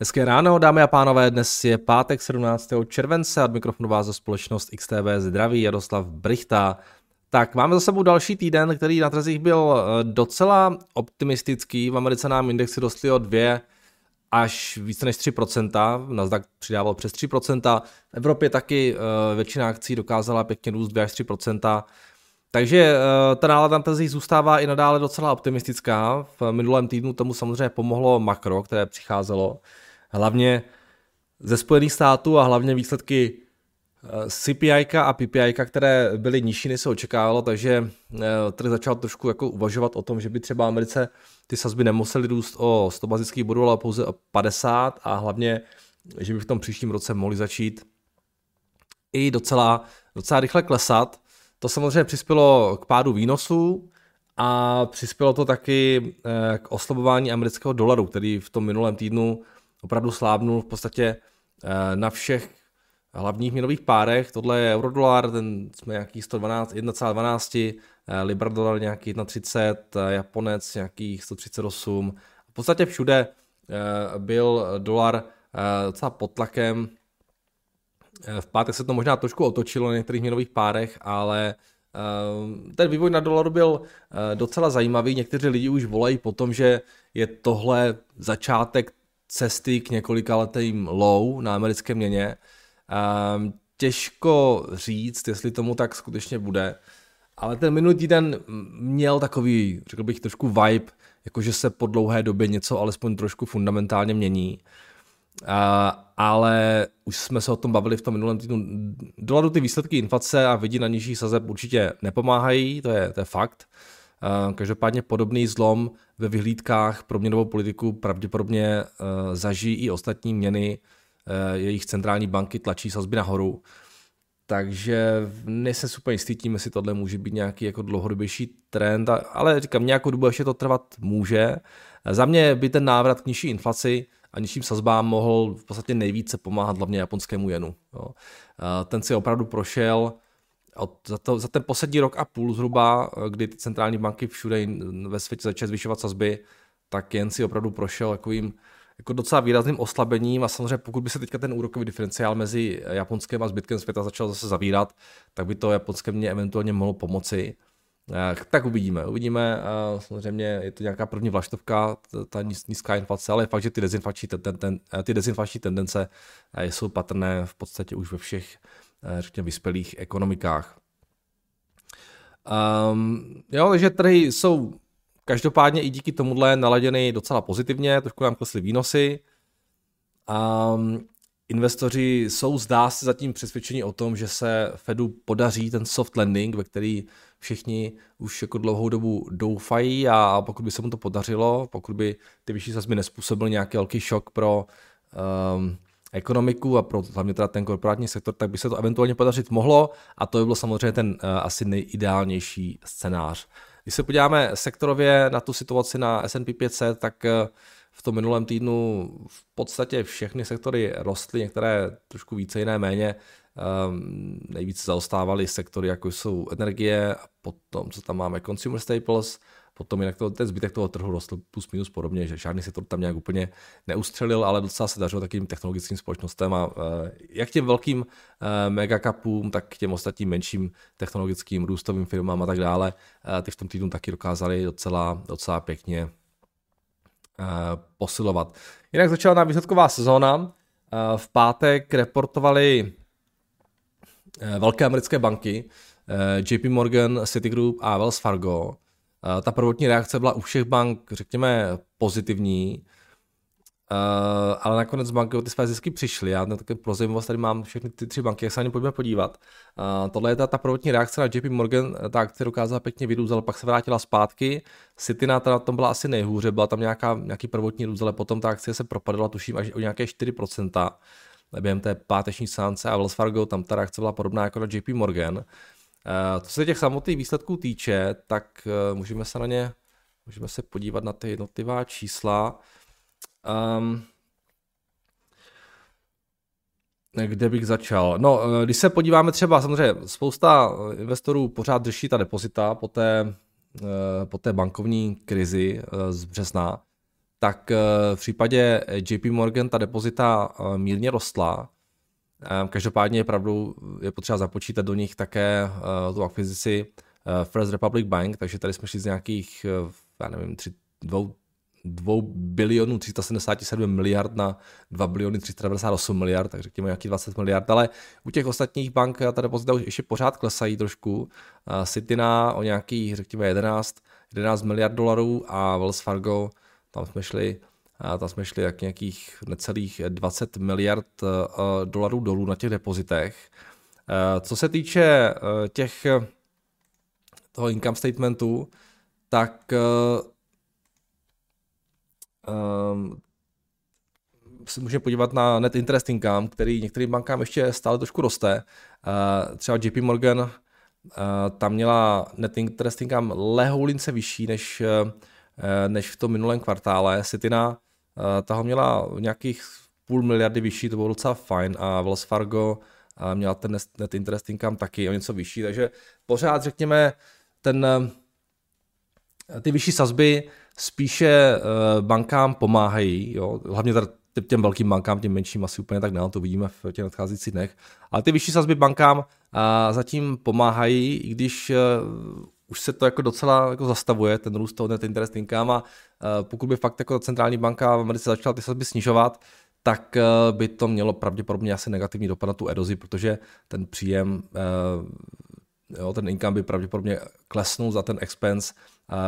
Hezké ráno, dámy a pánové, dnes je pátek 17. července a od mikrofonu vás za společnost XTV zdraví Jaroslav Brichta. Tak máme za sebou další týden, který na trzích byl eh, docela optimistický. V Americe nám indexy rostly o 2 až více než 3%, Nasdaq přidával přes 3%, v Evropě taky eh, většina akcí dokázala pěkně růst 2 až 3%, takže eh, ta nálada na trzích zůstává i nadále docela optimistická. V minulém týdnu tomu samozřejmě pomohlo makro, které přicházelo hlavně ze Spojených států a hlavně výsledky eh, CPI a PPI, které byly nižší, než se očekávalo, takže eh, trh začal trošku jako uvažovat o tom, že by třeba Americe ty sazby nemusely růst o 100 bazických bodů, ale pouze o 50 a hlavně, že by v tom příštím roce mohli začít i docela, docela rychle klesat. To samozřejmě přispělo k pádu výnosů a přispělo to taky eh, k oslabování amerického dolaru, který v tom minulém týdnu opravdu slábnul v podstatě eh, na všech hlavních měnových párech. Tohle je eurodolar, ten jsme nějaký 112, 1,12, eh, libra dolar nějaký 1,30, japonec nějakých 138. V podstatě všude byl dolar docela pod tlakem, Eh, v pátek se to možná trošku otočilo na některých měnových párech, ale eh, ten vývoj na dolaru byl eh, docela zajímavý. Někteří lidi už volají po tom, že je tohle začátek cesty k několika letým low na americké měně. Těžko říct, jestli tomu tak skutečně bude, ale ten minulý týden měl takový, řekl bych, trošku vibe, jakože se po dlouhé době něco alespoň trošku fundamentálně mění. Uh, ale už jsme se o tom bavili v tom minulém týdnu. Dolaru ty výsledky inflace a vidí na nižší sazeb určitě nepomáhají, to je, to je fakt. Každopádně podobný zlom ve vyhlídkách pro měnovou politiku pravděpodobně uh, zažijí i ostatní měny, uh, jejich centrální banky tlačí sazby nahoru. Takže nejsem super jistý tím, jestli tohle může být nějaký jako dlouhodobější trend, ale říkám, nějakou dobu ještě to trvat může. Za mě by ten návrat k nižší inflaci a nižším sazbám mohl v podstatě nejvíce pomáhat hlavně japonskému jenu. Ten si opravdu prošel od, za, to, za ten poslední rok a půl zhruba, kdy ty centrální banky všude ve světě začaly zvyšovat sazby, tak jen si opravdu prošel takovým jako docela výrazným oslabením a samozřejmě pokud by se teďka ten úrokový diferenciál mezi Japonskem a zbytkem světa začal zase zavírat, tak by to japonské mě eventuálně mohlo pomoci. Eh, tak uvidíme, uvidíme, eh, samozřejmě je to nějaká první vlaštovka, ta nízká inflace, ale je fakt, že ty dezinflační, ten, ten, eh, ty dezinflační tendence jsou patrné v podstatě už ve všech, řekněme, vyspělých ekonomikách. Um, jo, takže trhy jsou každopádně i díky tomuhle naladěny docela pozitivně, trošku nám klesly výnosy. Um, investoři jsou zdá se zatím přesvědčení o tom, že se Fedu podaří ten soft landing, ve který všichni už jako dlouhou dobu doufají a pokud by se mu to podařilo, pokud by ty vyšší sazby nespůsobil nějaký velký šok pro um, ekonomiku a pro hlavně teda ten korporátní sektor, tak by se to eventuálně podařit mohlo a to by byl samozřejmě ten uh, asi nejideálnější scénář. Když se podíváme sektorově na tu situaci na S&P 500, tak uh, v tom minulém týdnu v podstatě všechny sektory rostly, některé trošku více, jiné méně. Um, nejvíce zaostávaly sektory, jako jsou energie a potom, co tam máme, consumer staples, potom jinak to, ten zbytek toho trhu rostl plus minus podobně, že žádný sektor tam nějak úplně neustřelil, ale docela se dařilo takým technologickým společnostem a uh, jak těm velkým uh, megacapům, tak těm ostatním menším technologickým růstovým firmám a tak dále, uh, ty v tom týdnu taky dokázali docela, docela pěkně Eh, posilovat. Jinak začala nám výsledková sezóna. Eh, v pátek reportovali eh, velké americké banky, JP Morgan, Citigroup a Wells Fargo. Ta prvotní reakce byla u všech bank, řekněme, pozitivní. Uh, ale nakonec banky o ty své zisky přišly. Já na takové prozejmovost tady mám všechny ty tři banky, jak se na ně pojďme podívat. Uh, tohle je ta, ta prvotní reakce na JP Morgan, ta akce dokázala pěkně vyrůst, ale pak se vrátila zpátky. City na tom byla asi nejhůře, byla tam nějaká, nějaký prvotní růst, ale potom ta akce se propadla, tuším, až o nějaké 4% během té páteční sánce a Wells Fargo, tam ta reakce byla podobná jako na JP Morgan. Uh, co se těch samotných výsledků týče, tak uh, můžeme se na ně, můžeme se podívat na ty jednotlivá čísla. Um, kde bych začal? No, eh, když se podíváme třeba, samozřejmě spousta investorů pořád řeší ta depozita po té, eh, po té bankovní krizi eh, z března, tak v případě JP Morgan ta depozita mírně rostla. Každopádně je pravdou, je potřeba započítat do nich také tu akvizici First Republic Bank, takže tady jsme šli z nějakých, já nevím, tři, dvou, 2 bilionů 377 miliard na 2 biliony 398 miliard, tak řekněme nějaký 20 miliard, ale u těch ostatních bank ta depozita už ještě pořád klesají trošku. Citina o nějakých, řekněme, 11, 11 miliard dolarů a Wells Fargo, tam jsme šli tam jsme šli jak nějakých necelých 20 miliard e, dolarů dolů na těch depozitech. E, co se týče e, těch toho income statementu, tak um, se můžeme podívat na net interest income, který některým bankám ještě stále trošku roste. Uh, třeba JP Morgan uh, tam měla net interest income lehoulince vyšší než, uh, než v tom minulém kvartále. Citina ta ho měla nějakých půl miliardy vyšší, to bylo docela fajn a Wells Fargo uh, měla ten net interest income taky o něco vyšší, takže pořád řekněme ten, ty vyšší sazby spíše bankám pomáhají, jo? hlavně těm velkým bankám, těm menším asi úplně tak ne, to vidíme v těch nadcházejících dnech, ale ty vyšší sazby bankám zatím pomáhají, i když už se to jako docela jako zastavuje, ten růst toho net interest income a pokud by fakt jako centrální banka v Americe začala ty sazby snižovat, tak uh, by to mělo pravděpodobně asi negativní dopad na tu erozi, protože ten příjem uh, jo, ten income by pravděpodobně klesnul za ten expense,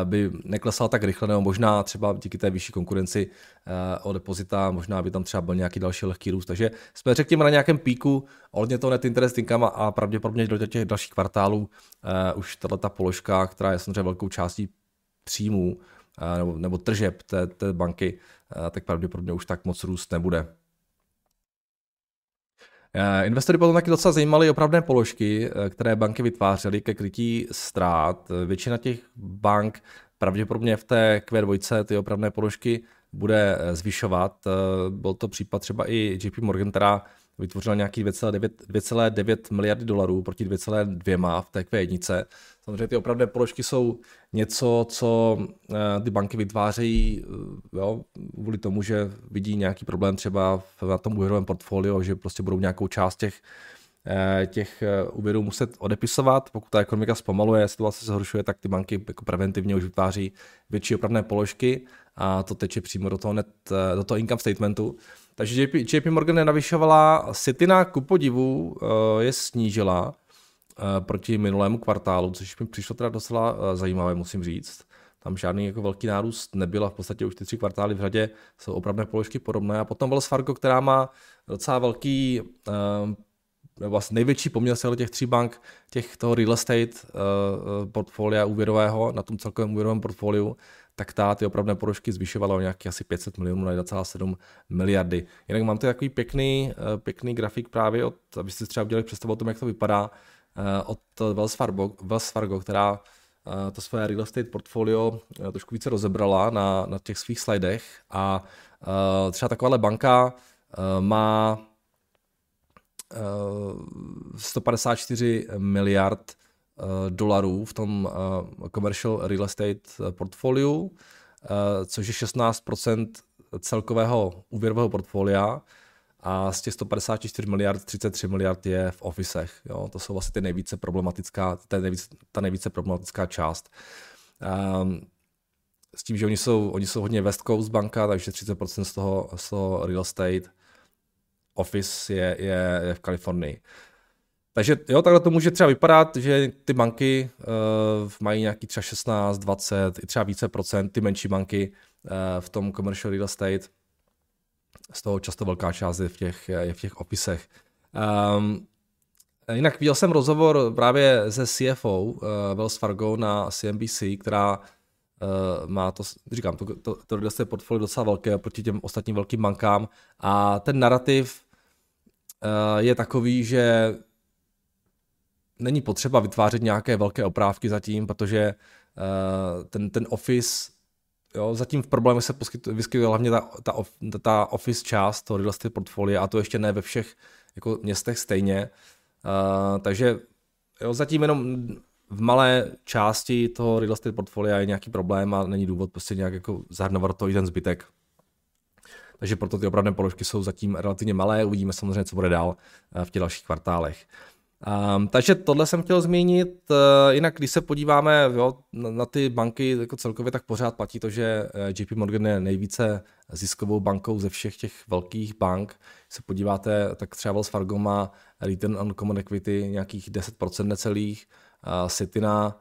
by neklesal tak rychle, nebo možná třeba díky té vyšší konkurenci eh, o depozita, možná by tam třeba byl nějaký další lehký růst. Takže jsme řekněme na nějakém píku ohledně toho net interest income a pravděpodobně do těch dalších kvartálů už tato položka, která je samozřejmě velkou částí příjmů nebo, nebo tržeb té, té banky, tak pravděpodobně už tak moc růst nebude. Investory potom taky docela zajímaly opravné položky, eh, které banky vytvářely ke krytí ztrát. Většina těch bank pravděpodobně v té Q2 ty opravné položky bude eh, zvyšovat. Byl to případ třeba i JP Morgan, která vytvořila nějaký 2,9 miliardy dolarů proti 2,2 v té Q1. Samozřejmě ty opravné položky jsou něco, co eh, ty banky vytvářejí eh, jo, kvůli tomu, že vidí nějaký problém třeba na tom úvěrovém portfoliu, že prostě budou nějakou část těch eh, těch úvěrů muset odepisovat. Pokud ta ekonomika zpomaluje, situace se zhoršuje, tak ty banky jako preventivně už vytváří větší opravné položky a to teče přímo do toho, net, do toho income statementu. Takže JP, JP Morgan nenavyšovala, Citina ku podivu je snížila, Eh, proti minulému kvartálu, což mi přišlo teda docela eh, zajímavé, musím říct. Tam žádný jako velký nárůst nebyl a v podstatě už ty tři kvartály v řadě jsou opravdu položky podobné. A potom Wells Fargo, která má docela velký, eh, vlastně největší poměr se těch tří bank, těch toho real estate portfolia úvěrového na tom celkovém úvěrovém portfoliu, tak ta ty opravné položky zvyšovala o nějaký asi 500 milionů na 1,7 miliardy. Jinak mám tady takový pěkný, pěkný grafik právě, od, abyste třeba udělali představu o tom, jak to vypadá Eh, od Wells Fargo, Wells Fargo která eh, to své real estate portfolio eh, trošku více rozebrala na, na těch svých slidech a třeba takováhle banka má 154 miliard dolarů v tom commercial real estate portfoliu, což je 16% celkového úvěrového portfolia a z těch 154 miliard 33 miliard je v ofisech. Jo? To jsou vlastně ty nejvíce problematická, ta nejvíce, ta nejvíce problematická část. Um, s tím, že oni jsou, oni jsou hodně West Coast banka, takže 30% z toho, z toho real estate office je, je, je v Kalifornii. Takže jo, takhle to může třeba vypadat, že ty banky uh, mají nějaký třeba 16, 20, i třeba více procent, ty menší banky uh, v tom commercial real estate z toho často velká část je v těch, je v těch opisech. Um, jinak viděl jsem rozhovor právě ze CFO uh, eh, Wells Fargo na CNBC, která uh, má to, říkám, to, to, to, to portfolio docela velké proti těm ostatním velkým bankám a ten narrativ je takový, že není potřeba vytvářet nějaké velké oprávky zatím, protože uh, ten, ten office Jo, zatím v problému se vyskytuje hlavně ta, ta, ta office část toho real estate portfolia a to ještě ne ve všech jako městech stejně. Uh, takže jo, zatím jenom v malé části toho real estate portfolia je nějaký problém a není důvod prostě nějak jako zahrnovat to i ten zbytek. Takže proto ty opravné položky jsou zatím relativně malé, uvidíme samozřejmě, co bude dál eh, v těch dalších kvartálech. Um, takže tohle jsem chtěl zmínit. Uh, jinak, když se podíváme jo, na, na ty banky jako celkově, tak pořád platí to, že eh, JP Morgan je nejvíce ziskovou bankou ze všech těch velkých bank. Když se podíváte, tak třeba Wells Fargo má return on common equity nějakých 10% necelých, uh, Citina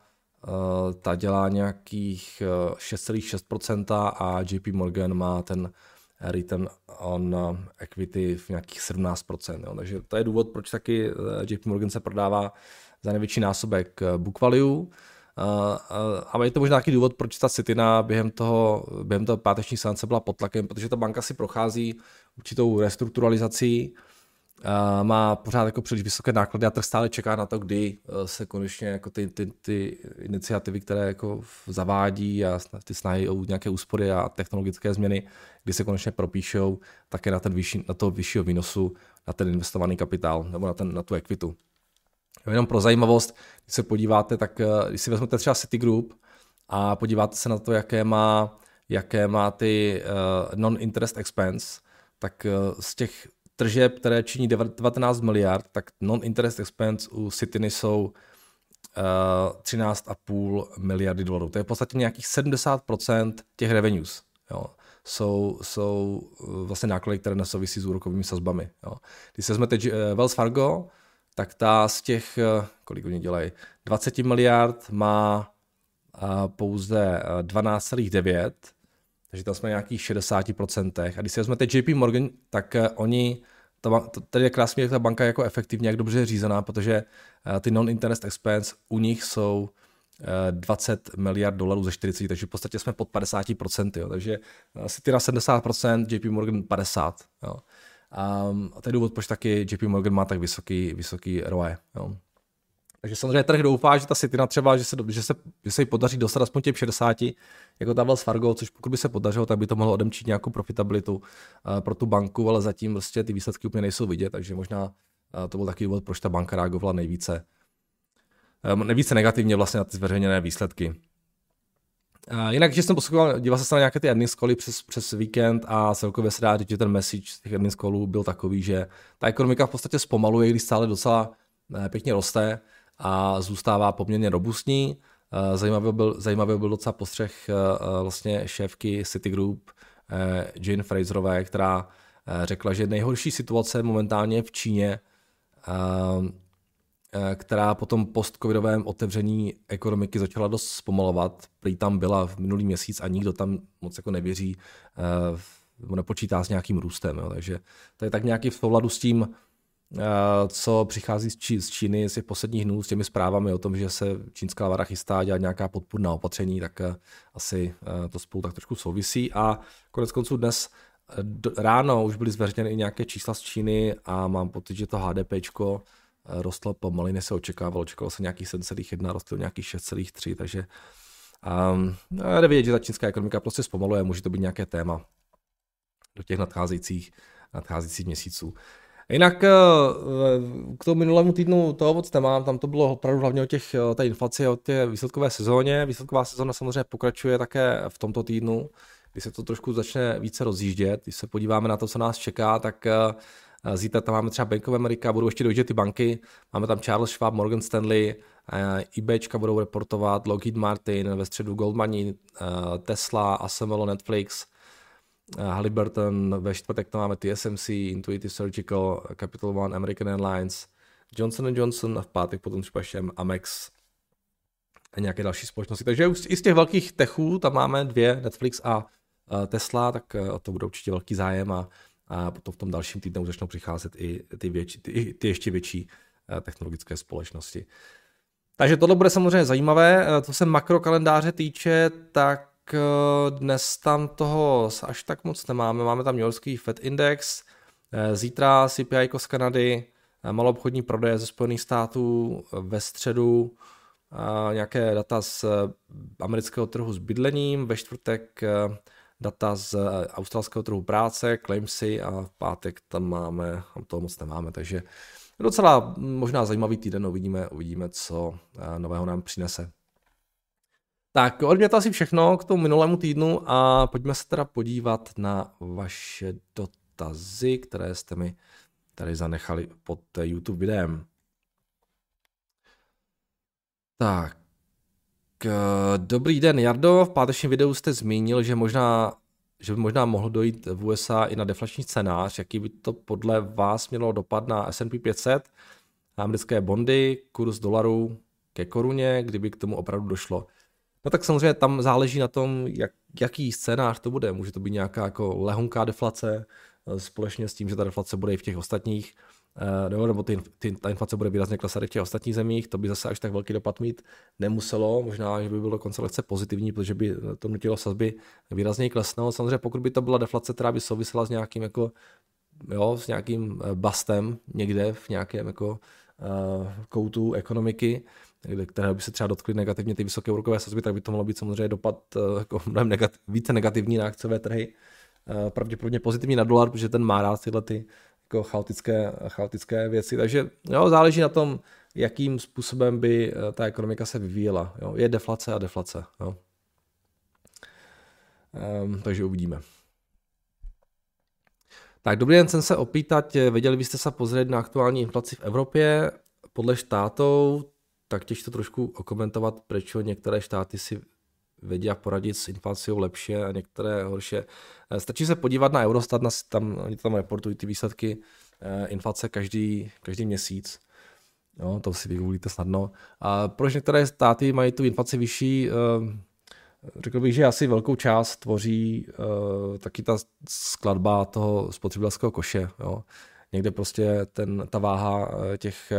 uh, ta dělá nějakých 6,6% a JP Morgan má ten return on uh, equity v nějakých 17%. Jo. Takže to je důvod, proč taky uh, JP Morgan se prodává za největší násobek uh, book value. A je to možná nějaký důvod, proč ta Citina během toho, během toho páteční seance byla pod tlakem, protože ta banka si prochází určitou restrukturalizací, má pořád jako příliš vysoké náklady a trh stále čeká na to, kdy e, se konečně jako ty, ty, ty iniciativy, které jako zavádí a ty snahy o nějaké úspory a technologické změny, kdy se konečně propíšou také na, ten vyšší, na to vyššího výnosu, na ten investovaný kapitál nebo na, ten, na tu ekvitu. Jenom pro zajímavost, když se podíváte, tak e, když si vezmete třeba Citigroup a podíváte se na to, jaké má, jaké má ty uh, non-interest expense, tak z těch tržeb, které činí 19 miliard, tak non-interest expense u Citiny jsou uh, eh, 13,5 miliardy dolarů. To je v podstatě nějakých 70% těch revenues. Jo. Jsou, jsou eh, vlastně náklady, které nesouvisí s úrokovými sazbami. Jo. Když se vezmete uh, Wells Fargo, tak ta z těch, kolik oni dělají, 20 miliard má pouze 12,9 takže tam jsme nějakých 60%. A když si vezmete JP Morgan, tak uh, oni, ta, tady je krásně, jak ta banka je jako efektivně, jak dobře je řízená, protože uh, ty non-interest expense u nich jsou 20 eh, miliard dolarů ze 40, takže v podstatě jsme pod 50%, jo, takže City na 70%, JP Morgan 50%. Jo. A to je důvod, proč taky JP Morgan má tak vysoký, vysoký ROE. Jo. Takže samozřejmě trh doufá, že ta Citina třeba, že se, že se, že se jí podaří dostat aspoň těm 60, jako ta Wells Fargo, což pokud by se podařilo, tak by to mohlo odemčit nějakou profitabilitu uh, pro tu banku, ale zatím vlastně ty výsledky úplně nejsou vidět, takže možná uh, to byl taky důvod, proč ta banka reagovala nejvíce, um, nejvíce negativně vlastně na ty zveřejněné výsledky. Uh, jinak, že jsem poslouchal, díval se na nějaké ty earnings cally přes, přes víkend a celkově se dá říct, že ten message těch earnings callů byl takový, že ta ekonomika v podstatě zpomaluje, když stále docela pěkně roste a zůstává poměrně robustní. Eh, zajímavý byl, zajímavý byl docela postřeh eh, eh, vlastně šéfky Citigroup Jane Fraserové, která řekla, že nejhorší situace momentálně v Číně, která po tom post-covidovém otevření ekonomiky začala dost zpomalovat. Prý tam byla v minulý měsíc a nikdo tam moc jako nevěří, nepočítá s nějakým růstem. Jo. Takže to je tak nějaký v souladu s tím, Eh, co přichází z, Čí, z Číny z těch posledních dnů s těmi zprávami o tom, že se čínská vláda chystá dělat nějaká podpůrná opatření, tak eh, asi eh, to spolu tak trošku souvisí. A konec konců dnes ráno už byly zveřejněny i nějaké čísla z Číny a mám pocit, že to HDP rostlo pomaly, než se očekávalo. Očekávalo se nějaký 7,1, rostlo nějaký 6,3, takže um, jde vidět, že ta čínská ekonomika prostě zpomaluje, může to být nějaké téma do těch nadcházejících, nadcházejících měsíců. Jinak eh, k tomu minulému týdnu toho moc nemám, tam to bylo opravdu hlavně o těch, o té inflaci, o té výsledkové sezóně. Výsledková sezóna samozřejmě pokračuje také v tomto týdnu, kdy se to trošku začne více rozjíždět. Když se podíváme na to, co nás čeká, tak eh, Zítra tam máme třeba Bank of America, budou ještě dojíždět ty banky. Máme tam Charles Schwab, Morgan Stanley, eBayčka budou reportovat, Lockheed Martin, ve středu Goldman, Tesla, ASML, Netflix, Halliburton, ve čtvrtek tam máme TSMC, Intuitive Surgical, Capital One, American Airlines, Johnson Johnson a v pátek potom třeba ještě Amex a nějaké další společnosti. Takže i z těch velkých techů tam máme dvě, Netflix a Tesla, tak to bude určitě velký zájem a, a potom v tom dalším týdnu začnou přicházet i ty, větší, ty, ty ještě větší technologické společnosti. Takže tohle bude samozřejmě zajímavé. Co se makrokalendáře týče, tak Eh, dnes tam toho až tak moc nemáme. Máme tam New Yorkský Fed Index, eh, zítra CPI z Kanady, eh, malobchodní prodeje ze Spojených států ve středu, nějaké data z amerického trhu s bydlením, ve čtvrtek data z australského trhu práce, claimsy a v pátek tam máme, tam toho moc nemáme, takže docela možná zajímavý týden, uvidíme, uvidíme, co nového nám přinese. Tak, od mě to asi všechno k tomu minulému týdnu a pojďme se teda podívat na vaše dotazy, které jste mi tady zanechali pod YouTube videem. Tak, dobrý den, Jardo. V pátečním videu jste zmínil, že možná že by možná mohlo dojít v USA i na deflační scénář. Jaký by to podle vás mělo dopad na S&P 500, na americké bondy, kurz dolaru ke koruně, kdyby k tomu opravdu došlo? No tak samozřejmě tam záleží na tom, jak, jaký scénář to bude. Může to být nějaká jako lehonká deflace, eh, společně s tím, že ta deflace bude i v těch ostatních, eh, nebo, nebo ty, ty, ta inflace bude výrazně klesat i v těch ostatních zemích, to by zase až tak velký dopad mít nemuselo, možná, že by bylo dokonce lehce pozitivní, protože by to nutilo sazby výrazně klesnout. Samozřejmě pokud by to byla deflace, která by souvisela s nějakým jako jo, s nějakým eh, bastem někde v nějakém jako uh, koutu ekonomiky, které by se třeba dotkly negativně ty vysoké úrokové sazby, tak by to mohlo být samozřejmě dopad eh, jako mnohem negativ, více negativní na akciové trhy. Eh, pravděpodobně pozitivní na dolar, protože ten má rád tyhle ty jako chaotické, chaotické věci. Takže jo, záleží na tom, jakým způsobem by eh, ta ekonomika se vyvíjela. Jo. Je deflace a deflace. Jo. Um, takže uvidíme. Tak dobrý den, jsem se opýtat, věděli byste se pozrieť na aktuální inflaci v Evropě podle štátů, tak těžko trošku okomentovat, proč některé štáty si vědí poradit s inflací lepší a některé horší. Eh, stačí se podívat na Eurostat, na, tam, oni tam reportují ty výsledky eh, inflace každý, každý měsíc. Jo, to si vygooglíte snadno. A proč některé státy mají tu inflaci vyšší, eh, řekl bych, že asi velkou část tvoří taky ta skladba toho spotřebitelského koše. Jo. Někde prostě ten, ta váha těch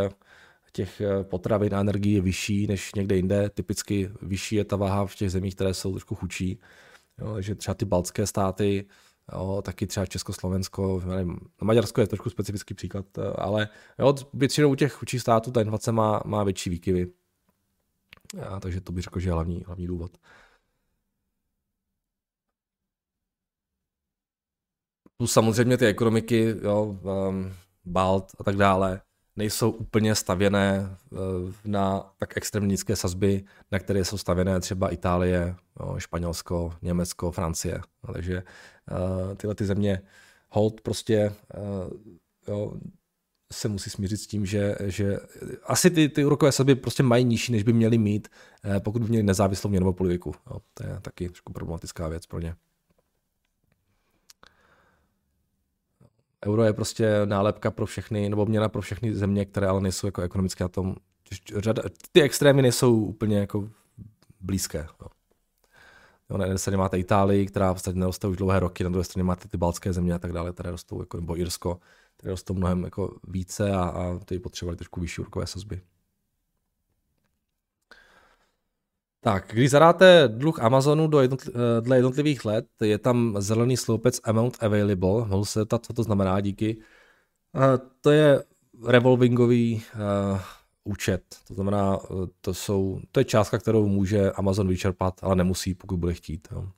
těch eh, potravin a energií je vyšší než někde jinde. Typicky vyšší je ta váha v těch zemích, které jsou trošku chudší. Jo, takže třeba ty baltské státy, jo, taky třeba Československo, nevím, no Maďarsko je trošku specifický příklad, eh, ale jo, většinou u těch chudších států ta inflace má, má větší výkyvy. A, takže to bych řekl, že je hlavní, hlavní důvod. Plus samozřejmě ty ekonomiky, jo, um, Balt a tak dále, nejsou úplně stavěné eh, na tak extrémně nízké sazby, na které jsou stavěné třeba Itálie, Španělsko, Německo, Francie. No, takže eh, tyhle ty země hold prostě eh, jo, se musí smířit s tím, že, že asi ty, ty úrokové sazby prostě mají nižší, než by měly mít, pokud by měli nezávislou měnovou politiku. Jo, to je taky trošku problematická věc pro ně. Euro je prostě nálepka pro všechny, nebo měna pro všechny země, které ale nejsou jako ekonomicky na tom. Řada, ty extrémy nejsou úplně jako blízké. Jo. Jo, na jedné straně máte Itálii, která v podstatě neroste už dlouhé roky, na druhé straně máte ty baltské země a tak dále, které rostou, jako, nebo Irsko, které rostou mnohem jako více a, a ty potřebovali trošku vyšší úrokové sazby. Tak, když zadáte dluh Amazonu do jednotl- eh, dle jednotlivých let, je tam zelený sloupec Amount Available. Mohu se zeptat, co to znamená, díky. Uh, to je revolvingový uh, účet. To znamená, to, jsou, to je částka, kterou může Amazon vyčerpat, ale nemusí, pokud bude chtít. Jo.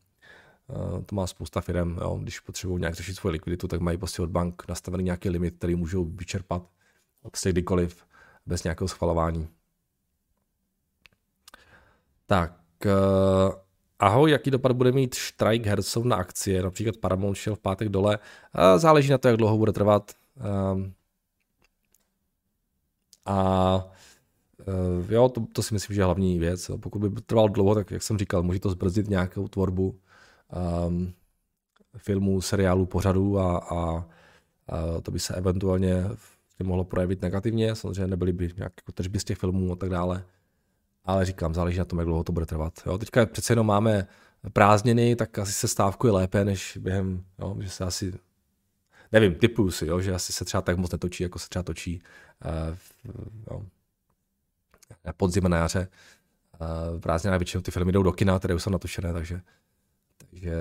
To má spousta firm. Jo. Když potřebují nějak řešit svoji likviditu, tak mají prostě od bank nastavený nějaký limit, který můžou vyčerpat prostě kdykoliv bez nějakého schvalování. Tak, uh, ahoj, jaký dopad bude mít strike Herzog na akcie? Například Paramount šel v pátek dole. Uh, záleží na to, jak dlouho bude trvat. Uh, a uh, jo, to, to si myslím, že je hlavní věc. Pokud by trval dlouho, tak jak jsem říkal, může to zbrzdit nějakou tvorbu um, filmů, seriálů, pořadů a, a, a to by se eventuálně mohlo projevit negativně. Samozřejmě nebyly by nějaké jako tržby z těch filmů a tak dále ale říkám, záleží na tom, jak dlouho to bude trvat. Jo, teďka přece jenom máme prázdniny, tak asi se stávkuje lépe, než během, jo, že se asi, nevím, typuju si, jo, že asi se třeba tak moc netočí, jako se třeba točí uh, na podzim na jaře. Uh, prázdnina většinou ty filmy jdou do kina, které už jsou natočené, takže, takže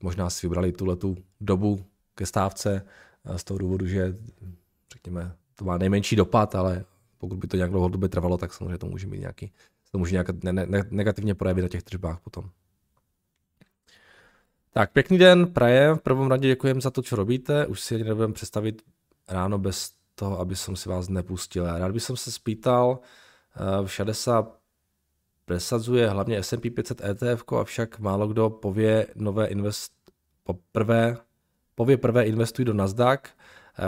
možná si vybrali tuhle tu dobu ke stávce uh, z toho důvodu, že řekněme, to má nejmenší dopad, ale pokud by to nějak dlouhodobě trvalo, tak samozřejmě to může mít nějaký, to může nějak ne, ne, negativně projevit na těch tržbách potom. Tak, pěkný den, praje. V prvom radě děkujem za to, co robíte. Už si ani nebudeme představit ráno bez toho, aby som si vás nepustil. Rád bych se spýtal, všade se presadzuje hlavně S&P 500 ETF, avšak málo kdo pově nové invest, poprvé, pově prvé investují do Nasdaq,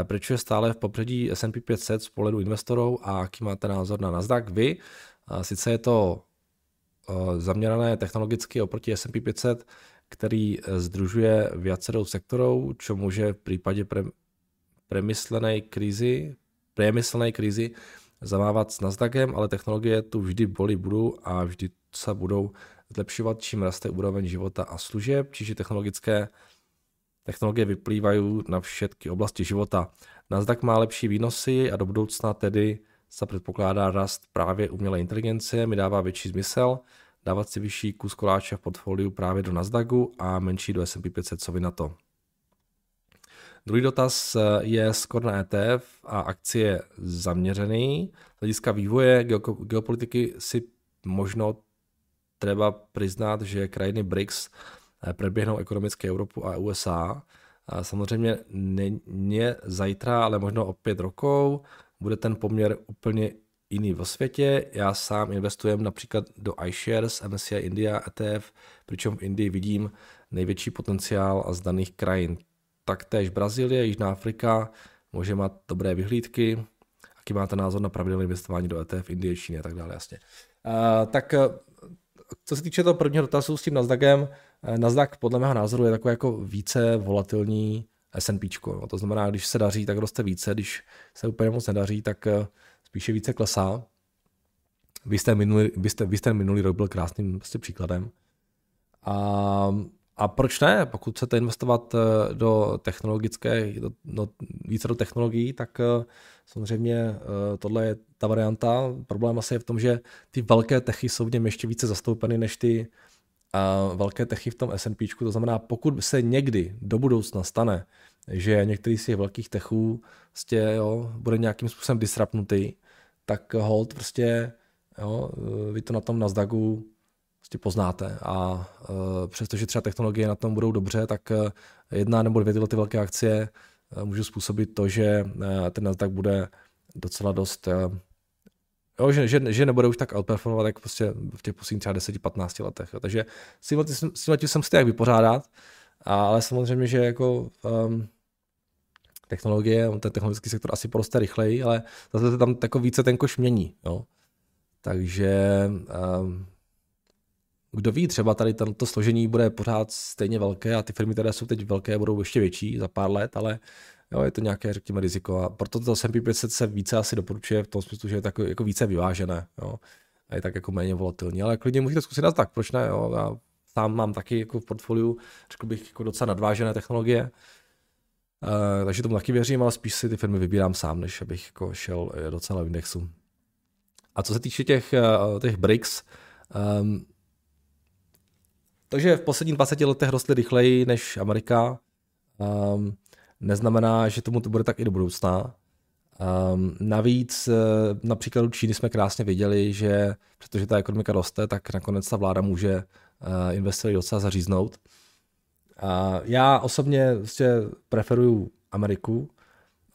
proč je stále v popředí S&P 500 z pohledu investorů a jaký máte názor na Nasdaq vy. Sice je to zaměřené technologicky oproti S&P 500, který združuje viacerou sektorů, čo může v případě pre, premyslené krizi, premyslené krizi zamávat s Nasdaqem, ale technologie tu vždy boli budou a vždy se budou zlepšovat, čím raste úroveň života a služeb, čiže technologické technologie vyplývají na všechny oblasti života. Nasdaq má lepší výnosy a do budoucna tedy se předpokládá rast právě umělé inteligence, mi dává větší smysl dávat si vyšší kus koláče v portfoliu právě do Nasdaqu a menší do S&P 500, co vy na to. Druhý dotaz eh, je skoro na ETF a akcie zaměřený. Z hlediska vývoje geopolitiky si možno treba přiznat, že krajiny BRICS eh, preběhnou ekonomické Evropu a USA. A samozřejmě ne zajtra, ale možno o pět rokov bude ten poměr úplně jiný v světě. Já sám investujem například do iShares, MSCI India ETF, přičem v Indii vidím největší potenciál a z daných krajin taktéž Brazílie, Jižná Afrika může mít dobré vyhlídky. Jaký máte názor na pravidelné investování do ETF, Indie, Číny a tak dále, jasně. Uh, tak co se týče toho prvního dotazu s tím Nasdaqem, Nasdaq podle mého názoru je takový jako více volatilní S&P. No, to znamená, když se daří, tak roste více, když se úplně moc nedaří, tak spíše více klesá. Vy jste minulý, vy jste, vy jste minulý rok byl krásným prostě příkladem. A a proč ne? Pokud chcete investovat eh, do technologické, do, do, více do technologií, tak eh, samozřejmě eh, tohle je ta varianta. Problém asi je v tom, že ty velké techy jsou v něm ještě více zastoupeny než ty velké techy v tom S&P. To znamená, pokud se někdy do budoucna stane, že některý z těch velkých techů prostě, jo, bude nějakým způsobem disrupnutý, tak hold prostě jo, vy to na tom Nasdaqu prostě poznáte. A uh, přestože třeba technologie na tom budou dobře, tak uh, jedna nebo dvě tyhle ty velké akcie uh, můžou způsobit to, že ten Nasdaq bude docela dost Jo, že, že, že nebude už tak outperformovat, jak prostě v těch posledních třeba 10-15 letech. Jo. Takže s tím, s tím jsem si jak vypořádat, a, ale samozřejmě, že jako um, technologie, ten technologický sektor asi poroste rychleji, ale zase se tam jako více ten koš mění. Jo. Takže um, kdo ví, třeba tady to složení bude pořád stejně velké a ty firmy, které jsou teď velké, budou ještě větší za pár let, ale jo, je to nějaké, řekněme, riziko. A proto to S&P 500 se více asi doporučuje v tom smyslu, že je tak jako více vyvážené. Jo. A je tak jako méně volatilní. Ale klidně můžete zkusit tak, proč ne? Jo. Já sám mám taky jako v portfoliu, řekl bych, jako docela nadvážené technologie. Uh, takže tomu taky věřím, ale spíš si ty firmy vybírám sám, než abych jako šel eh, do celého indexu. A co se týče těch, uh, těch BRICS, um, takže v posledních 20 letech rostly rychleji než Amerika. Um, neznamená, že tomu to bude tak i do budoucna. Um, navíc uh, na příkladu Číny jsme krásně viděli, že protože ta ekonomika roste, tak nakonec ta vláda může uh, investory docela zaříznout. Uh, já osobně vlastně preferuju Ameriku,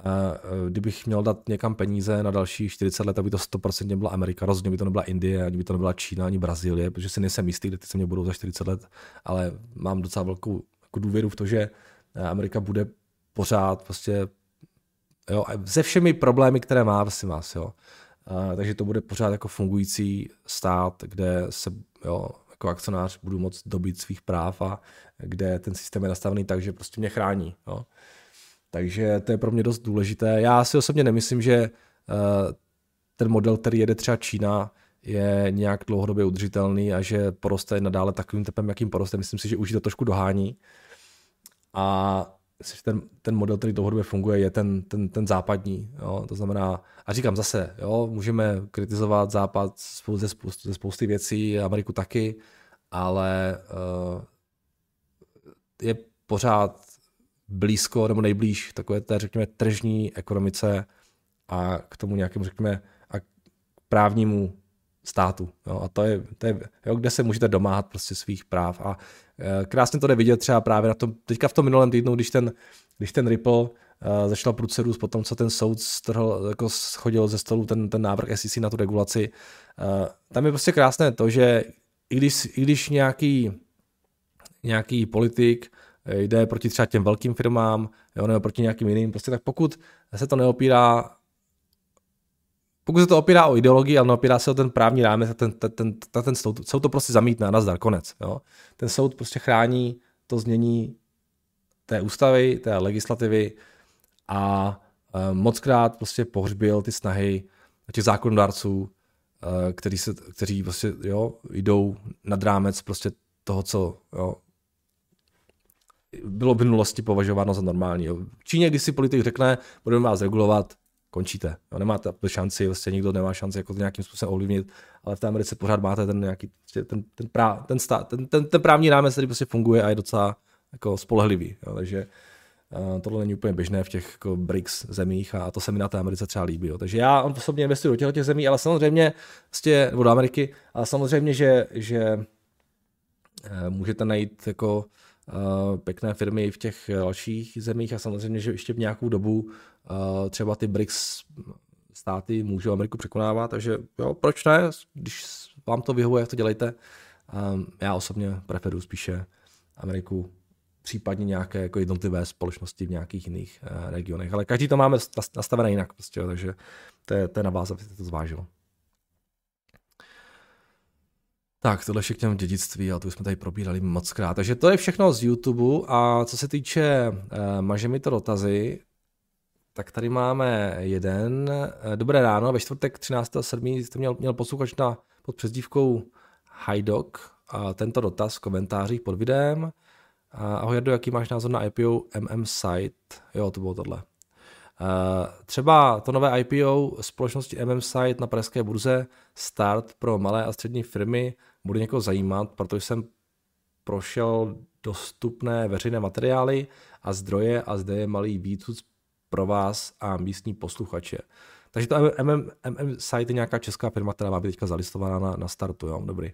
E, kdybych měl dát někam peníze na další 40 let, aby to 100% byla Amerika, rozhodně by to nebyla Indie, ani by to nebyla Čína, ani Brazílie, protože si nejsem jistý, kde ty se mě budou za 40 let, ale mám docela velkou jako důvěru v to, že Amerika bude pořád prostě, jo, se všemi problémy, které má, vlastně vás, jo. A, takže to bude pořád jako fungující stát, kde se, jo, jako akcionář budu moct dobít svých práv a kde ten systém je nastavený tak, že prostě mě chrání. Jo. Takže to je pro mě dost důležité. Já si osobně nemyslím, že eh, ten model, který jede třeba Čína, je nějak dlouhodobě udržitelný a že poroste nadále takovým tempem, jakým poroste. Myslím si, že už to trošku dohání. A ten, ten model, který dlouhodobě funguje, je ten, ten, ten západní. Jo? To znamená, a říkám zase, jo, můžeme kritizovat západ ze spousty, ze spousty věcí, Ameriku taky, ale uh, je pořád blízko nebo nejblíž takové té, řekněme, tržní ekonomice a k tomu nějakému, řekněme, a právnímu státu. Jo, a to je, to je jo, kde se můžete domáhat prostě svých práv. A krásně to jde vidět třeba právě na tom, teďka v tom minulém týdnu, když ten, když ten Ripple uh, začala průcerus po tom, co ten soud strhl, jako schodil ze stolu ten, ten návrh SEC na tu regulaci. Uh, tam je prostě krásné to, že i když, i když nějaký, nějaký politik jde proti třeba těm velkým firmám, jo, nebo proti nějakým jiným, prostě tak pokud se to neopírá pokud se to opírá o ideologii, ale neopírá se o ten právní rámec, ten, ten, ten, ten, soud, soud to prostě zamítne, nazdar, konec. Jo. Ten soud prostě chrání to znění té ústavy, té legislativy a e, mockrát prostě pohřbil ty snahy těch zákonodárců, e, kteří, se, kteří prostě, jo, jdou nad rámec prostě toho, co jo, bylo v minulosti považováno za normální. Jo. V Číně, když si politik řekne, budeme vás regulovat, končíte. Jo, nemáte šanci, vlastně nikdo nemá šanci jako to nějakým způsobem ovlivnit, ale v té Americe pořád máte ten nějaký, ten, ten, prá, ten, stát, ten, ten, ten, právní rámec, který prostě funguje a je docela jako spolehlivý. Jo, takže uh, tohle není úplně běžné v těch jako BRICS zemích a to se mi na té Americe třeba líbí. Jo. Takže já on osobně investuji do těch, těch zemí, ale samozřejmě, vlastně, nebo do Ameriky, ale samozřejmě, že, že uh, můžete najít jako pěkné firmy v těch dalších zemích a samozřejmě, že ještě v nějakou dobu uh, třeba ty BRICS státy můžou Ameriku překonávat, takže jo, proč ne, když vám to vyhovuje, to dělejte. Um, já osobně preferuji spíše Ameriku, případně nějaké jako jednotlivé společnosti v nějakých jiných regionech, ale každý to máme nastavené jinak, prostě, takže to je, to je na vás, abyste to zvážil. Tak, tohle k těm dědictví, ale to už jsme tady probírali moc krát. Takže to je všechno z YouTube a co se týče uh, maže mi to dotazy, tak tady máme jeden. Uh, dobré ráno, ve čtvrtek 13.7. jste měl, měl posluchač na, pod přezdívkou Hajdok a tento dotaz v komentářích pod videem. Ahoj Jardo, jaký máš názor na IPO MM Site? Jo, to bylo tohle. Třeba to nové IPO společnosti MM Site na pražské burze Start pro malé a střední firmy bude někoho zajímat, protože jsem prošel dostupné veřejné materiály a zdroje a zde je malý výcud pro vás a místní posluchače. Takže to MM, MM site je nějaká česká firma, která má být teďka zalistovaná na, na startu, jo, dobrý.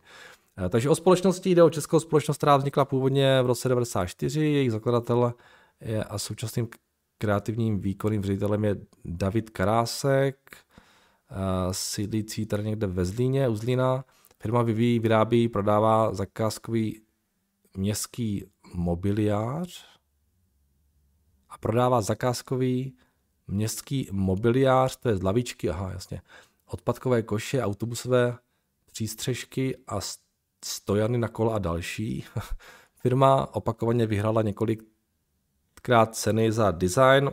Eh, takže o společnosti jde o českou společnost, která vznikla původně v roce 94, jejich zakladatel je a současným kreativním výkonným ředitelem je David Karásek, eh, sídlící tady někde ve Zlíně, u Zlína. Firma vyvíjí, vyrábí, prodává zakázkový městský mobiliář a prodává zakázkový městský mobiliář, to je z lavičky, aha, jasně, odpadkové koše, autobusové přístřežky a stojany na kola a další. Firma opakovaně vyhrála několikrát ceny za design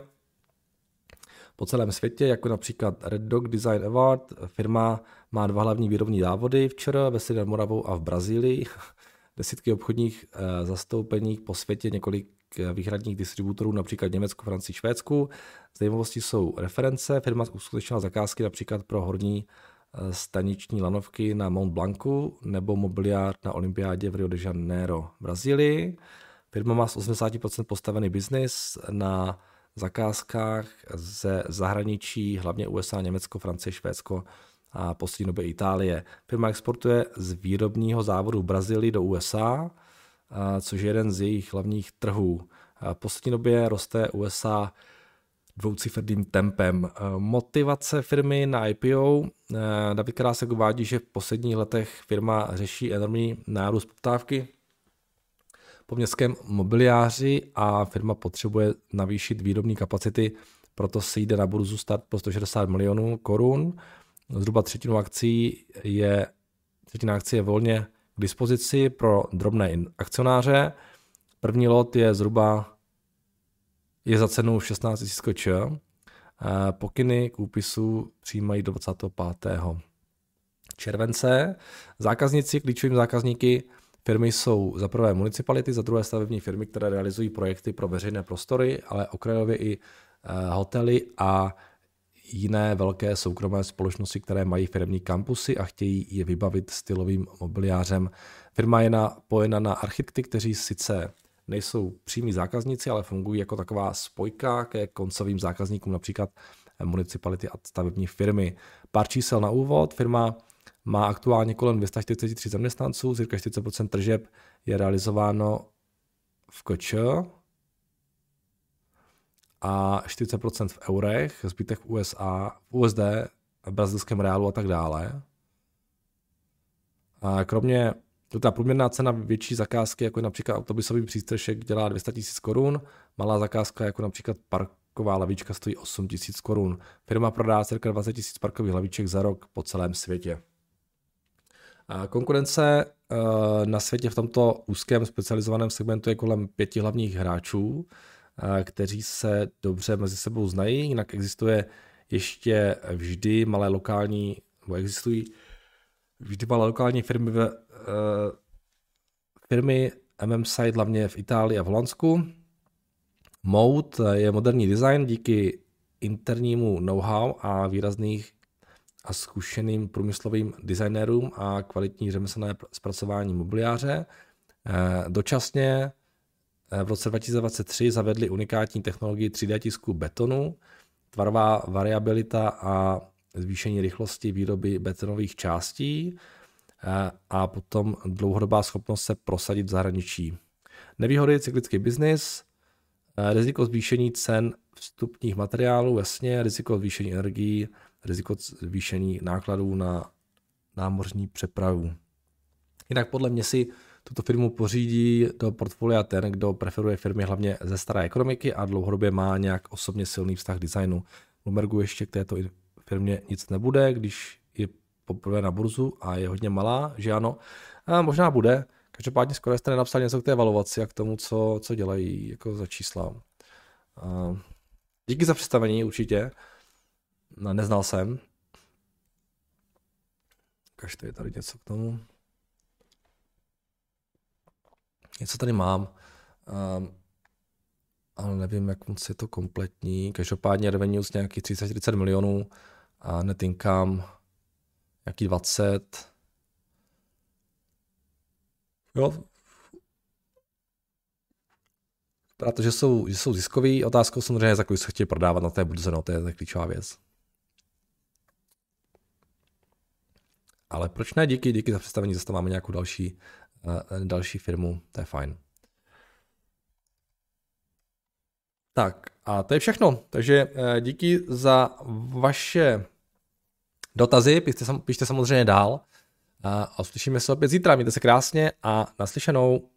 po celém světě, jako například Red Dog Design Award. Firma má dva hlavní výrobní závody v ČR, ve Sydney Moravou a v Brazílii. Desítky obchodních eh, zastoupení po světě, několik eh, výhradních distributorů, například Německu, Francii, Švédsku. Zajímavosti jsou reference. Firma uskutečnila zakázky například pro horní eh, staniční lanovky na Mont Blancu nebo mobiliár na olympiádě v Rio de Janeiro v Brazílii. Firma má z 80% postavený biznis na zakázkách ze zahraničí, hlavně USA, Německo, Francie, Švédsko a poslední době Itálie. Firma exportuje z výrobního závodu v Brazílii do USA, což je jeden z jejich hlavních trhů. V poslední době roste USA dvouciferným tempem. Motivace firmy na IPO. David Krásek uvádí, že v posledních letech firma řeší enormní nárůst poptávky po městském mobiliáři a firma potřebuje navýšit výrobní kapacity, proto se jde na burzu start po 160 milionů korun. Zhruba třetinu akcí je, třetina akcí je volně k dispozici pro drobné akcionáře. První lot je zhruba je za cenu 16 000 koč. Pokyny k úpisu přijímají do 25. července. Zákazníci, klíčovými zákazníky Firmy jsou za prvé municipality, za druhé stavební firmy, které realizují projekty pro veřejné prostory, ale okrajově i eh, hotely a jiné velké soukromé společnosti, které mají firmní kampusy a chtějí je vybavit stylovým mobiliářem. Firma je napojena na architekty, kteří sice nejsou přímí zákazníci, ale fungují jako taková spojka ke koncovým zákazníkům, například municipality a stavební firmy. Pár čísel na úvod. Firma má aktuálně kolem 243 zaměstnanců, cirka 40% tržeb je realizováno v KČ a 40% v eurech, zbytek v USA, v USD, v brazilském reálu a tak dále. A kromě ta průměrná cena větší zakázky, jako je například autobusový přístřešek, dělá 200 000 korun, malá zakázka, jako například parková lavička, stojí 8 000 korun. Firma prodá cirka 20 000 parkových laviček za rok po celém světě. Konkurence eh, na světě v tomto úzkém specializovaném segmentu je kolem pěti hlavních hráčů, eh, kteří se dobře mezi sebou znají, jinak existuje ještě vždy malé lokální, nebo existují vždy malé lokální firmy, ve, uh, firmy MM Site hlavně v Itálii a v Holandsku. Mode je moderní design díky internímu know-how a výrazných a zkušeným průmyslovým designérům a kvalitní řemeslné zpracování mobiliáře. Eh, dočasně eh, v roce 2023 zavedli unikátní technologii 3D tisku betonu, tvarová variabilita a zvýšení rychlosti výroby betonových částí eh, a potom dlouhodobá schopnost se prosadit v zahraničí. Nevýhody cyklický biznis, riziko zvýšení cen vstupních materiálů, jasně, riziko zvýšení energií, riziko zvýšení nákladů na námořní přepravu. Jinak podle mě si tuto firmu pořídí do portfolia ten, kdo preferuje firmy hlavně ze staré ekonomiky a dlouhodobě má nějak osobně silný vztah k designu. Bloombergu ještě k této firmě nic nebude, když je poprvé na burzu a je hodně malá, že ano. A možná bude. Každopádně skoro jste nenapsal něco k té evaluaci a k tomu, co, co dělají jako za čísla. A díky za představení určitě. No, neznal jsem. Kažte je tady něco k tomu. Něco tady mám, um, ale nevím, jak moc je to kompletní. Každopádně revenues nějaký 30-40 milionů a net income nějaký 20. Jo, protože jsou, že jsou ziskový. Otázkou samozřejmě, za kolik se chtějí prodávat na té burze, no, to je klíčová věc. Ale proč ne? Díky, díky za představení, zase máme nějakou další, uh, další firmu, to je fajn. Tak a to je všechno. Takže uh, díky za vaše dotazy, pište, pište samozřejmě dál uh, a uslyšíme se opět zítra. Mějte se krásně a naslyšenou.